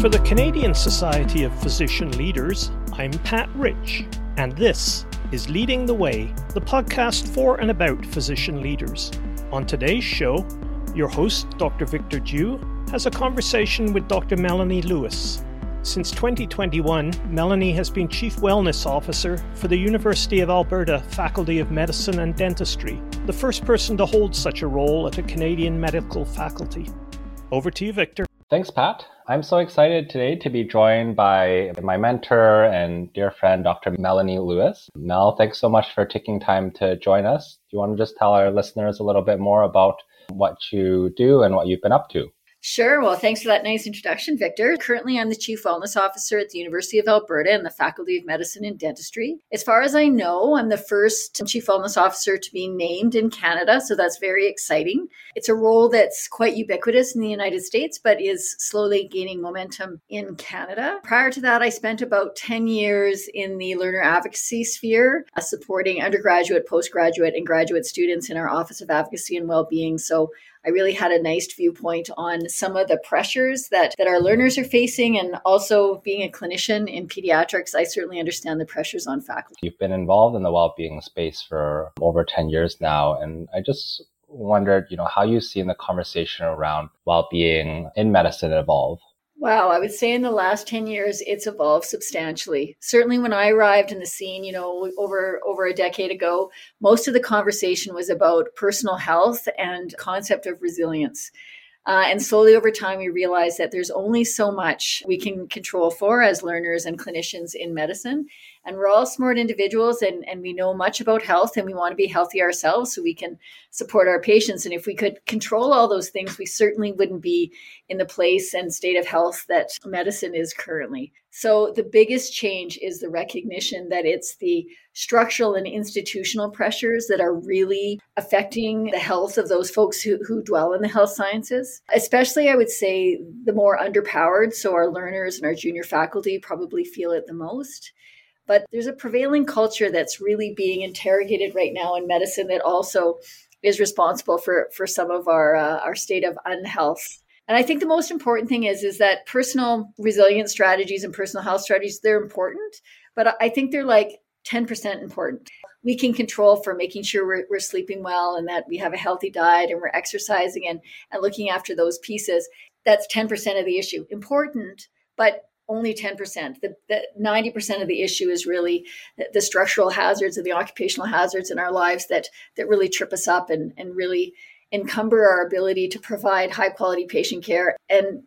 For the Canadian Society of Physician Leaders, I'm Pat Rich, and this is Leading the Way, the podcast for and about physician leaders. On today's show, your host, Dr. Victor Do, has a conversation with Dr. Melanie Lewis. Since 2021, Melanie has been Chief Wellness Officer for the University of Alberta Faculty of Medicine and Dentistry, the first person to hold such a role at a Canadian medical faculty. Over to you, Victor. Thanks, Pat. I'm so excited today to be joined by my mentor and dear friend, Dr. Melanie Lewis. Mel, thanks so much for taking time to join us. Do you want to just tell our listeners a little bit more about what you do and what you've been up to? Sure. Well, thanks for that nice introduction, Victor. Currently, I'm the Chief Wellness Officer at the University of Alberta and the Faculty of Medicine and Dentistry. As far as I know, I'm the first Chief Wellness Officer to be named in Canada, so that's very exciting. It's a role that's quite ubiquitous in the United States, but is slowly gaining momentum in Canada. Prior to that, I spent about 10 years in the learner advocacy sphere, uh, supporting undergraduate, postgraduate, and graduate students in our Office of Advocacy and Wellbeing. So I really had a nice viewpoint on some of the pressures that, that our learners are facing. And also being a clinician in pediatrics, I certainly understand the pressures on faculty. You've been involved in the well-being space for over 10 years now. And I just wondered, you know, how you've seen the conversation around well-being in medicine evolve. Wow, I would say in the last 10 years it's evolved substantially. Certainly when I arrived in the scene, you know, over over a decade ago, most of the conversation was about personal health and concept of resilience. Uh, and slowly over time, we realized that there's only so much we can control for as learners and clinicians in medicine. And we're all smart individuals and, and we know much about health and we want to be healthy ourselves so we can support our patients. And if we could control all those things, we certainly wouldn't be in the place and state of health that medicine is currently. So the biggest change is the recognition that it's the structural and institutional pressures that are really affecting the health of those folks who, who dwell in the health sciences. Especially, I would say, the more underpowered. So our learners and our junior faculty probably feel it the most. But there's a prevailing culture that's really being interrogated right now in medicine that also is responsible for, for some of our, uh, our state of unhealth. And I think the most important thing is, is that personal resilience strategies and personal health strategies, they're important, but I think they're like 10% important. We can control for making sure we're, we're, sleeping well and that we have a healthy diet and we're exercising and, and looking after those pieces. That's 10% of the issue. Important, but only 10%. The, the 90% of the issue is really the, the structural hazards and the occupational hazards in our lives that, that really trip us up and, and really encumber our ability to provide high quality patient care and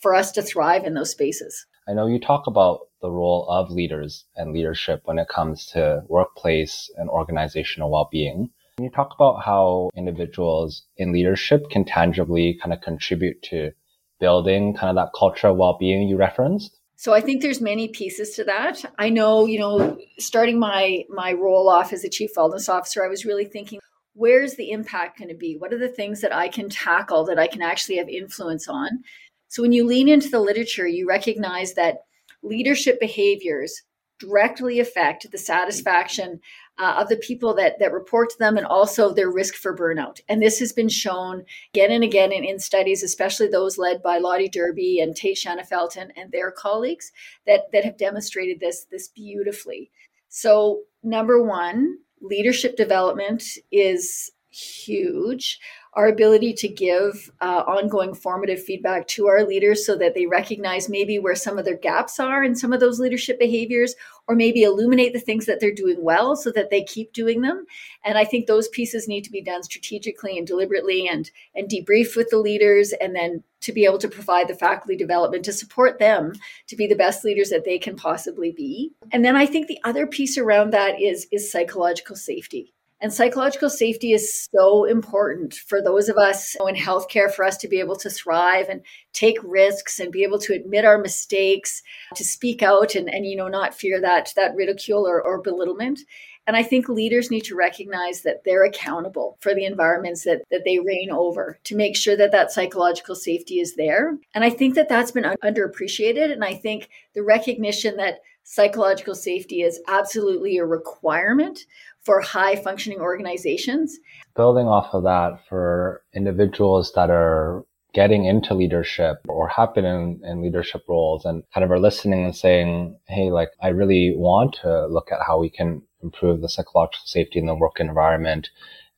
for us to thrive in those spaces. I know you talk about the role of leaders and leadership when it comes to workplace and organizational well-being. Can you talk about how individuals in leadership can tangibly kind of contribute to building kind of that culture of well-being you referenced? So I think there's many pieces to that. I know, you know, starting my my role off as a chief wellness officer, I was really thinking, where's the impact going to be? What are the things that I can tackle that I can actually have influence on? So when you lean into the literature, you recognize that leadership behaviors directly affect the satisfaction uh, of the people that that report to them and also their risk for burnout. And this has been shown again and again in, in studies, especially those led by Lotte Dyrbye and Tait Shanafelt and, and their colleagues that, that have demonstrated this, this beautifully. So number one, leadership development is huge. Our ability to give uh, ongoing formative feedback to our leaders so that they recognize maybe where some of their gaps are in some of those leadership behaviors or maybe illuminate the things that they're doing well so that they keep doing them. And i think those pieces need to be done strategically and deliberately and and debrief with the leaders and then to be able to provide the faculty development to support them to be the best leaders that they can possibly be. And then i think the other piece around that is is psychological safety and psychological safety is so important for those of us in healthcare for us to be able to thrive and take risks and be able to admit our mistakes, to speak out and, and you know, not fear that that ridicule or, or belittlement. And I think leaders need to recognize that they're accountable for the environments that, that they reign over to make sure that that psychological safety is there. And I think that that's been underappreciated. And I think the recognition that psychological safety is absolutely a requirement for high functioning organizations. Building off of that for individuals that are getting into leadership or have been in, in leadership roles and kind of are listening and saying, Hey, like I really want to look at how we can improve the psychological safety in the work environment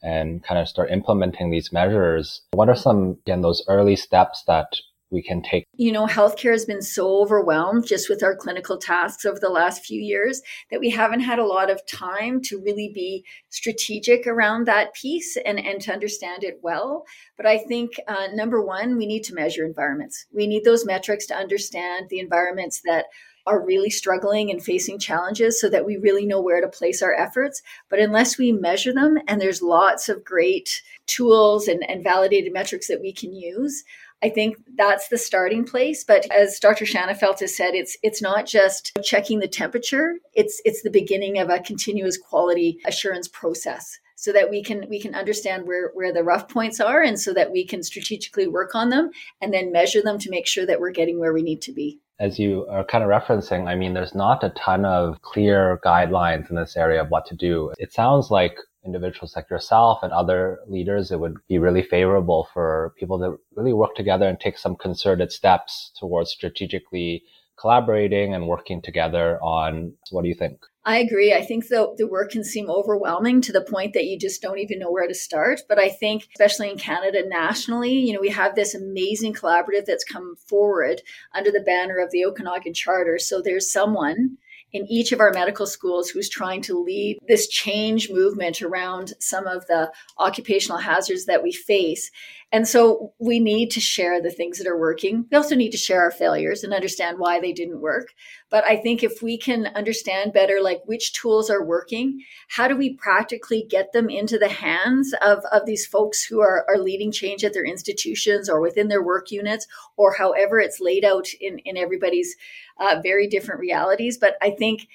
and kind of start implementing these measures. What are some, again, those early steps that we can take. You know, healthcare has been so overwhelmed just with our clinical tasks over the last few years that we haven't had a lot of time to really be strategic around that piece and, and to understand it well. But I think uh, number one, we need to measure environments. We need those metrics to understand the environments that are really struggling and facing challenges so that we really know where to place our efforts. But unless we measure them, and there's lots of great tools and, and validated metrics that we can use, I think that's the starting place. But as Dr. Shanafelt has said, it's it's not just checking the temperature. It's it's the beginning of a continuous quality assurance process so that we can we can understand where where the rough points are and so that we can strategically work on them and then measure them to make sure that we're getting where we need to be as you are kind of referencing, I mean, there's not a ton of clear guidelines in this area of what to do. It sounds like individuals like yourself and other leaders, it would be really favorable for people to really work together and take some concerted steps towards strategically collaborating and working together on what do you think? I agree. I think the, the work can seem overwhelming to the point that you just don't even know where to start. But I think, especially in Canada nationally, you know, we have this amazing collaborative that's come forward under the banner of the Okanagan Charter. So there's someone in each of our medical schools who's trying to lead this change movement around some of the occupational hazards that we face. And so we need to share the things that are working. We also need to share our failures and understand why they didn't work. But I think if we can understand better, like which tools are working, how do we practically get them into the hands of, of these folks who are, are leading change at their institutions or within their work units, or however it's laid out in, in everybody's uh, very different realities. But I think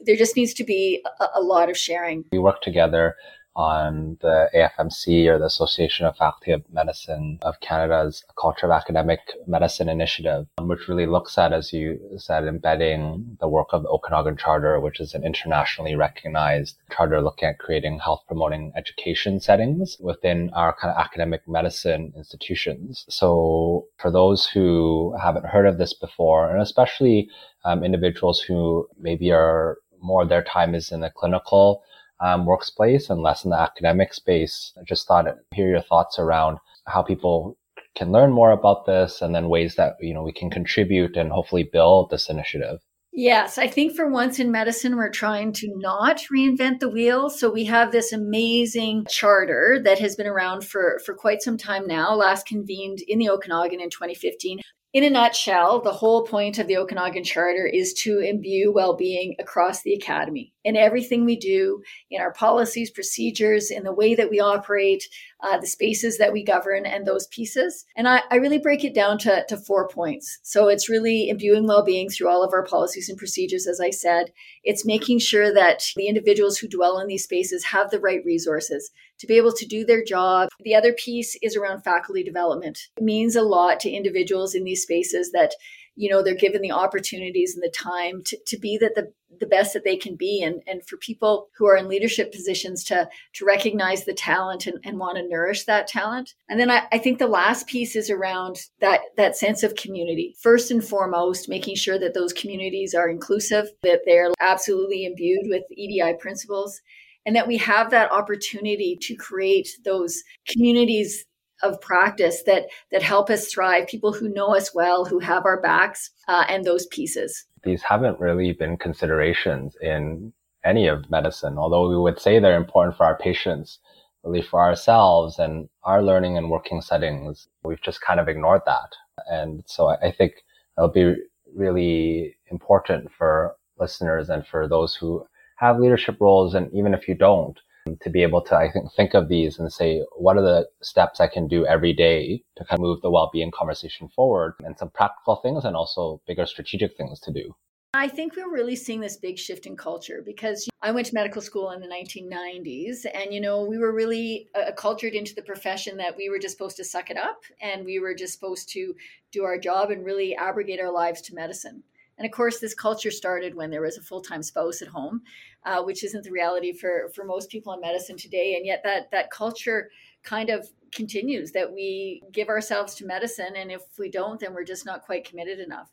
there just needs to be a, a lot of sharing. We work together on the AFMC or the Association of Faculty of Medicine of Canada's Culture of Academic Medicine Initiative, which really looks at, as you said, embedding the work of the Okanagan Charter, which is an internationally recognized charter looking at creating health promoting education settings within our kind of academic medicine institutions. So for those who haven't heard of this before, and especially um, individuals who maybe are more of their time is in the clinical um, workspace and less in the academic space. I just thought hear your thoughts around how people can learn more about this and then ways that, you know, we can contribute and hopefully build this initiative. Yes, I think for once in medicine, we're trying to not reinvent the wheel. So we have this amazing charter that has been around for, for quite some time now, last convened in the Okanagan in 2015 in a nutshell, the whole point of the Okanagan Charter is to imbue well being across the academy in everything we do, in our policies, procedures, in the way that we operate, uh, the spaces that we govern, and those pieces. And I, I really break it down to, to four points. So it's really imbuing well being through all of our policies and procedures, as I said. It's making sure that the individuals who dwell in these spaces have the right resources to be able to do their job. The other piece is around faculty development. It means a lot to individuals in these spaces that you know they're given the opportunities and the time to, to be that the, the best that they can be. And, and for people who are in leadership positions to to recognize the talent and, and want to nourish that talent. And then I, I think the last piece is around that that sense of community. First and foremost making sure that those communities are inclusive that they're absolutely imbued with edi principles and that we have that opportunity to create those communities of practice that that help us thrive people who know us well who have our backs uh, and those pieces these haven't really been considerations in any of medicine although we would say they're important for our patients really for ourselves and our learning and working settings we've just kind of ignored that and so i think it'll be really important for listeners and for those who have leadership roles. And even if you don't, to be able to, I think, think of these and say, what are the steps I can do every day to kind of move the well-being conversation forward and some practical things and also bigger strategic things to do. I think we're really seeing this big shift in culture because I went to medical school in the 1990s and you know we were really acculturated into the profession that we were just supposed to suck it up and we were just supposed to do our job and really abrogate our lives to medicine. And of course, this culture started when there was a full time spouse at home, uh, which isn't the reality for, for most people in medicine today. And yet, that, that culture kind of continues that we give ourselves to medicine and if we don't then we're just not quite committed enough.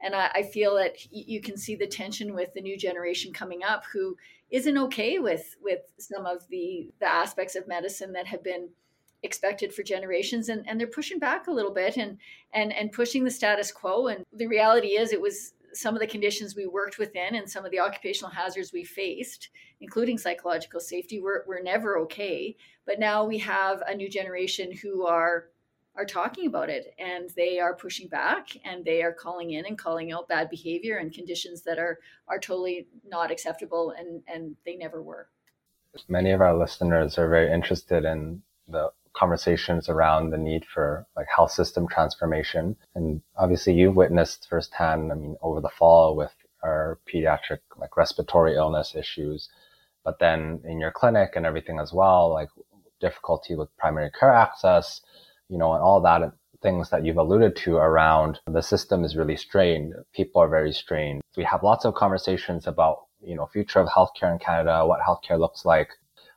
And I, I feel that you can see the tension with the new generation coming up who isn't okay with with some of the the aspects of medicine that have been expected for generations. And, and they're pushing back a little bit and and and pushing the status quo. And the reality is it was some of the conditions we worked within and some of the occupational hazards we faced including psychological safety were, were never okay. But now we have a new generation who are are talking about it and they are pushing back and they are calling in and calling out bad behavior and conditions that are are totally not acceptable and and they never were. Many of our listeners are very interested in the conversations around the need for like health system transformation and obviously you've witnessed firsthand i mean over the fall with our pediatric like respiratory illness issues but then in your clinic and everything as well like difficulty with primary care access you know, and all that things that you've alluded to around the system is really strained. People are very strained. We have lots of conversations about, you know, future of healthcare in Canada, what healthcare looks like.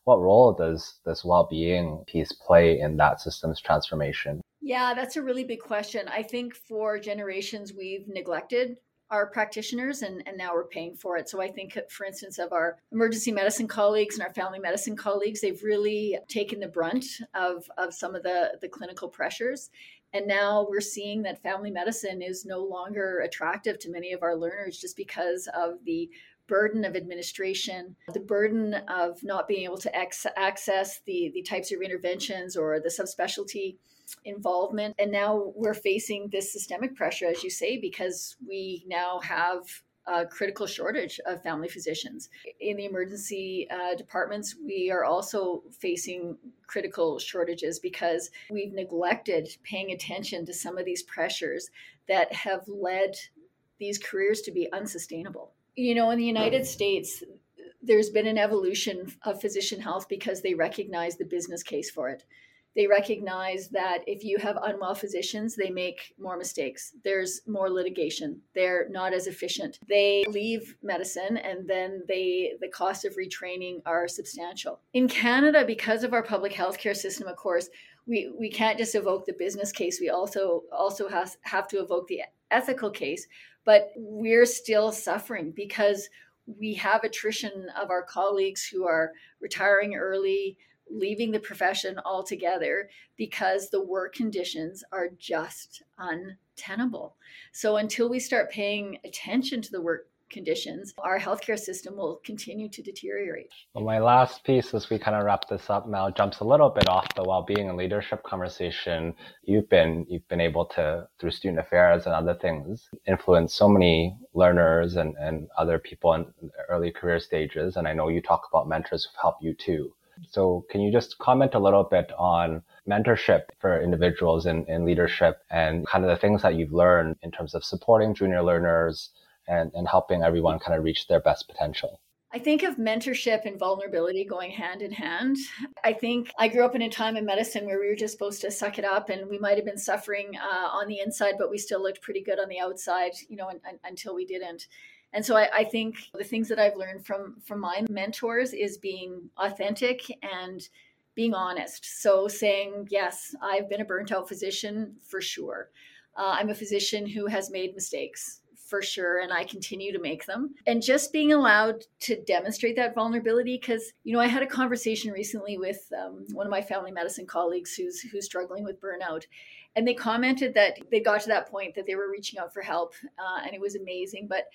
What role does this well-being piece play in that system's transformation? Yeah, that's a really big question. I think for generations we've neglected our practitioners and, and now we're paying for it. So I think, for instance, of our emergency medicine colleagues and our family medicine colleagues, they've really taken the brunt of, of some of the, the clinical pressures. And now we're seeing that family medicine is no longer attractive to many of our learners just because of the burden of administration, the burden of not being able to ex- access the, the types of interventions or the subspecialty involvement. And now we're facing this systemic pressure, as you say, because we now have a critical shortage of family physicians. In the emergency uh, departments, we are also facing critical shortages because we've neglected paying attention to some of these pressures that have led these careers to be unsustainable. You know, in the United States, there's been an evolution of physician health because they recognize the business case for it they recognize that if you have unwell physicians, they make more mistakes. There's more litigation. They're not as efficient. They leave medicine and then they the cost of retraining are substantial. In Canada, because of our public health care system, of course, we, we can't just evoke the business case. We also also has, have to evoke the ethical case. But we're still suffering because we have attrition of our colleagues who are retiring early, leaving the profession altogether because the work conditions are just untenable. So until we start paying attention to the work conditions, our healthcare system will continue to deteriorate. Well, my last piece as we kind of wrap this up now jumps a little bit off the well-being and leadership conversation. You've been you've been able to through student affairs and other things influence so many learners and, and other people in early career stages. And I know you talk about mentors who've helped you too. So can you just comment a little bit on mentorship for individuals in, in leadership and kind of the things that you've learned in terms of supporting junior learners and, and helping everyone kind of reach their best potential? I think of mentorship and vulnerability going hand in hand. I think I grew up in a time in medicine where we were just supposed to suck it up and we might have been suffering uh, on the inside, but we still looked pretty good on the outside, you know, until we didn't and so I, I, think the things that I've learned from from my mentors is being authentic and being honest. So saying, yes, I've been a burnt out physician for sure. Uh, I'm a physician who has made mistakes for sure and i continue to make them. And just being allowed to demonstrate that vulnerability because you know i had a conversation recently with um, one of my family medicine colleagues who's who's struggling with burnout and they commented that they got to that point that they were reaching out for help uh, and it was amazing but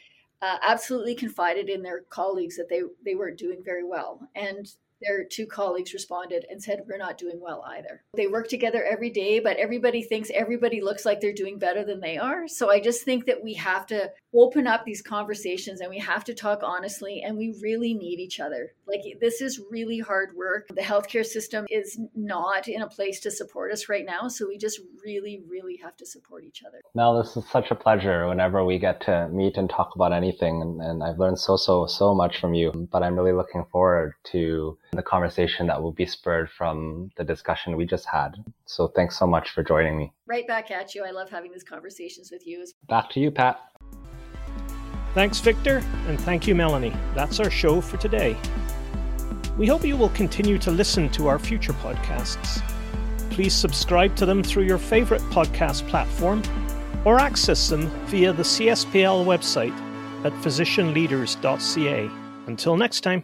uh, absolutely confided in their colleagues that they they weren't doing very well. And their two colleagues responded and said, We're not doing well either. They work together every day, but everybody thinks everybody looks like they're doing better than they are. So I just think that we have to open up these conversations and we have to talk honestly and we really need each other. Like this is really hard work. The healthcare system is not in a place to support us right now. So we just really, really have to support each other. Mel, this is such a pleasure whenever we get to meet and talk about anything. And, and I've learned so, so, so much from you. But I'm really looking forward to the conversation that will be spurred from the discussion we just had. So thanks so much for joining me. Right back at you. I love having these conversations with you. Back to you, Pat. Thanks, Victor, and thank you, Melanie. That's our show for today. We hope you will continue to listen to our future podcasts. please subscribe to them through your favorite podcast platform or access them via the CSPL website at physicianleaders.ca. Until next time.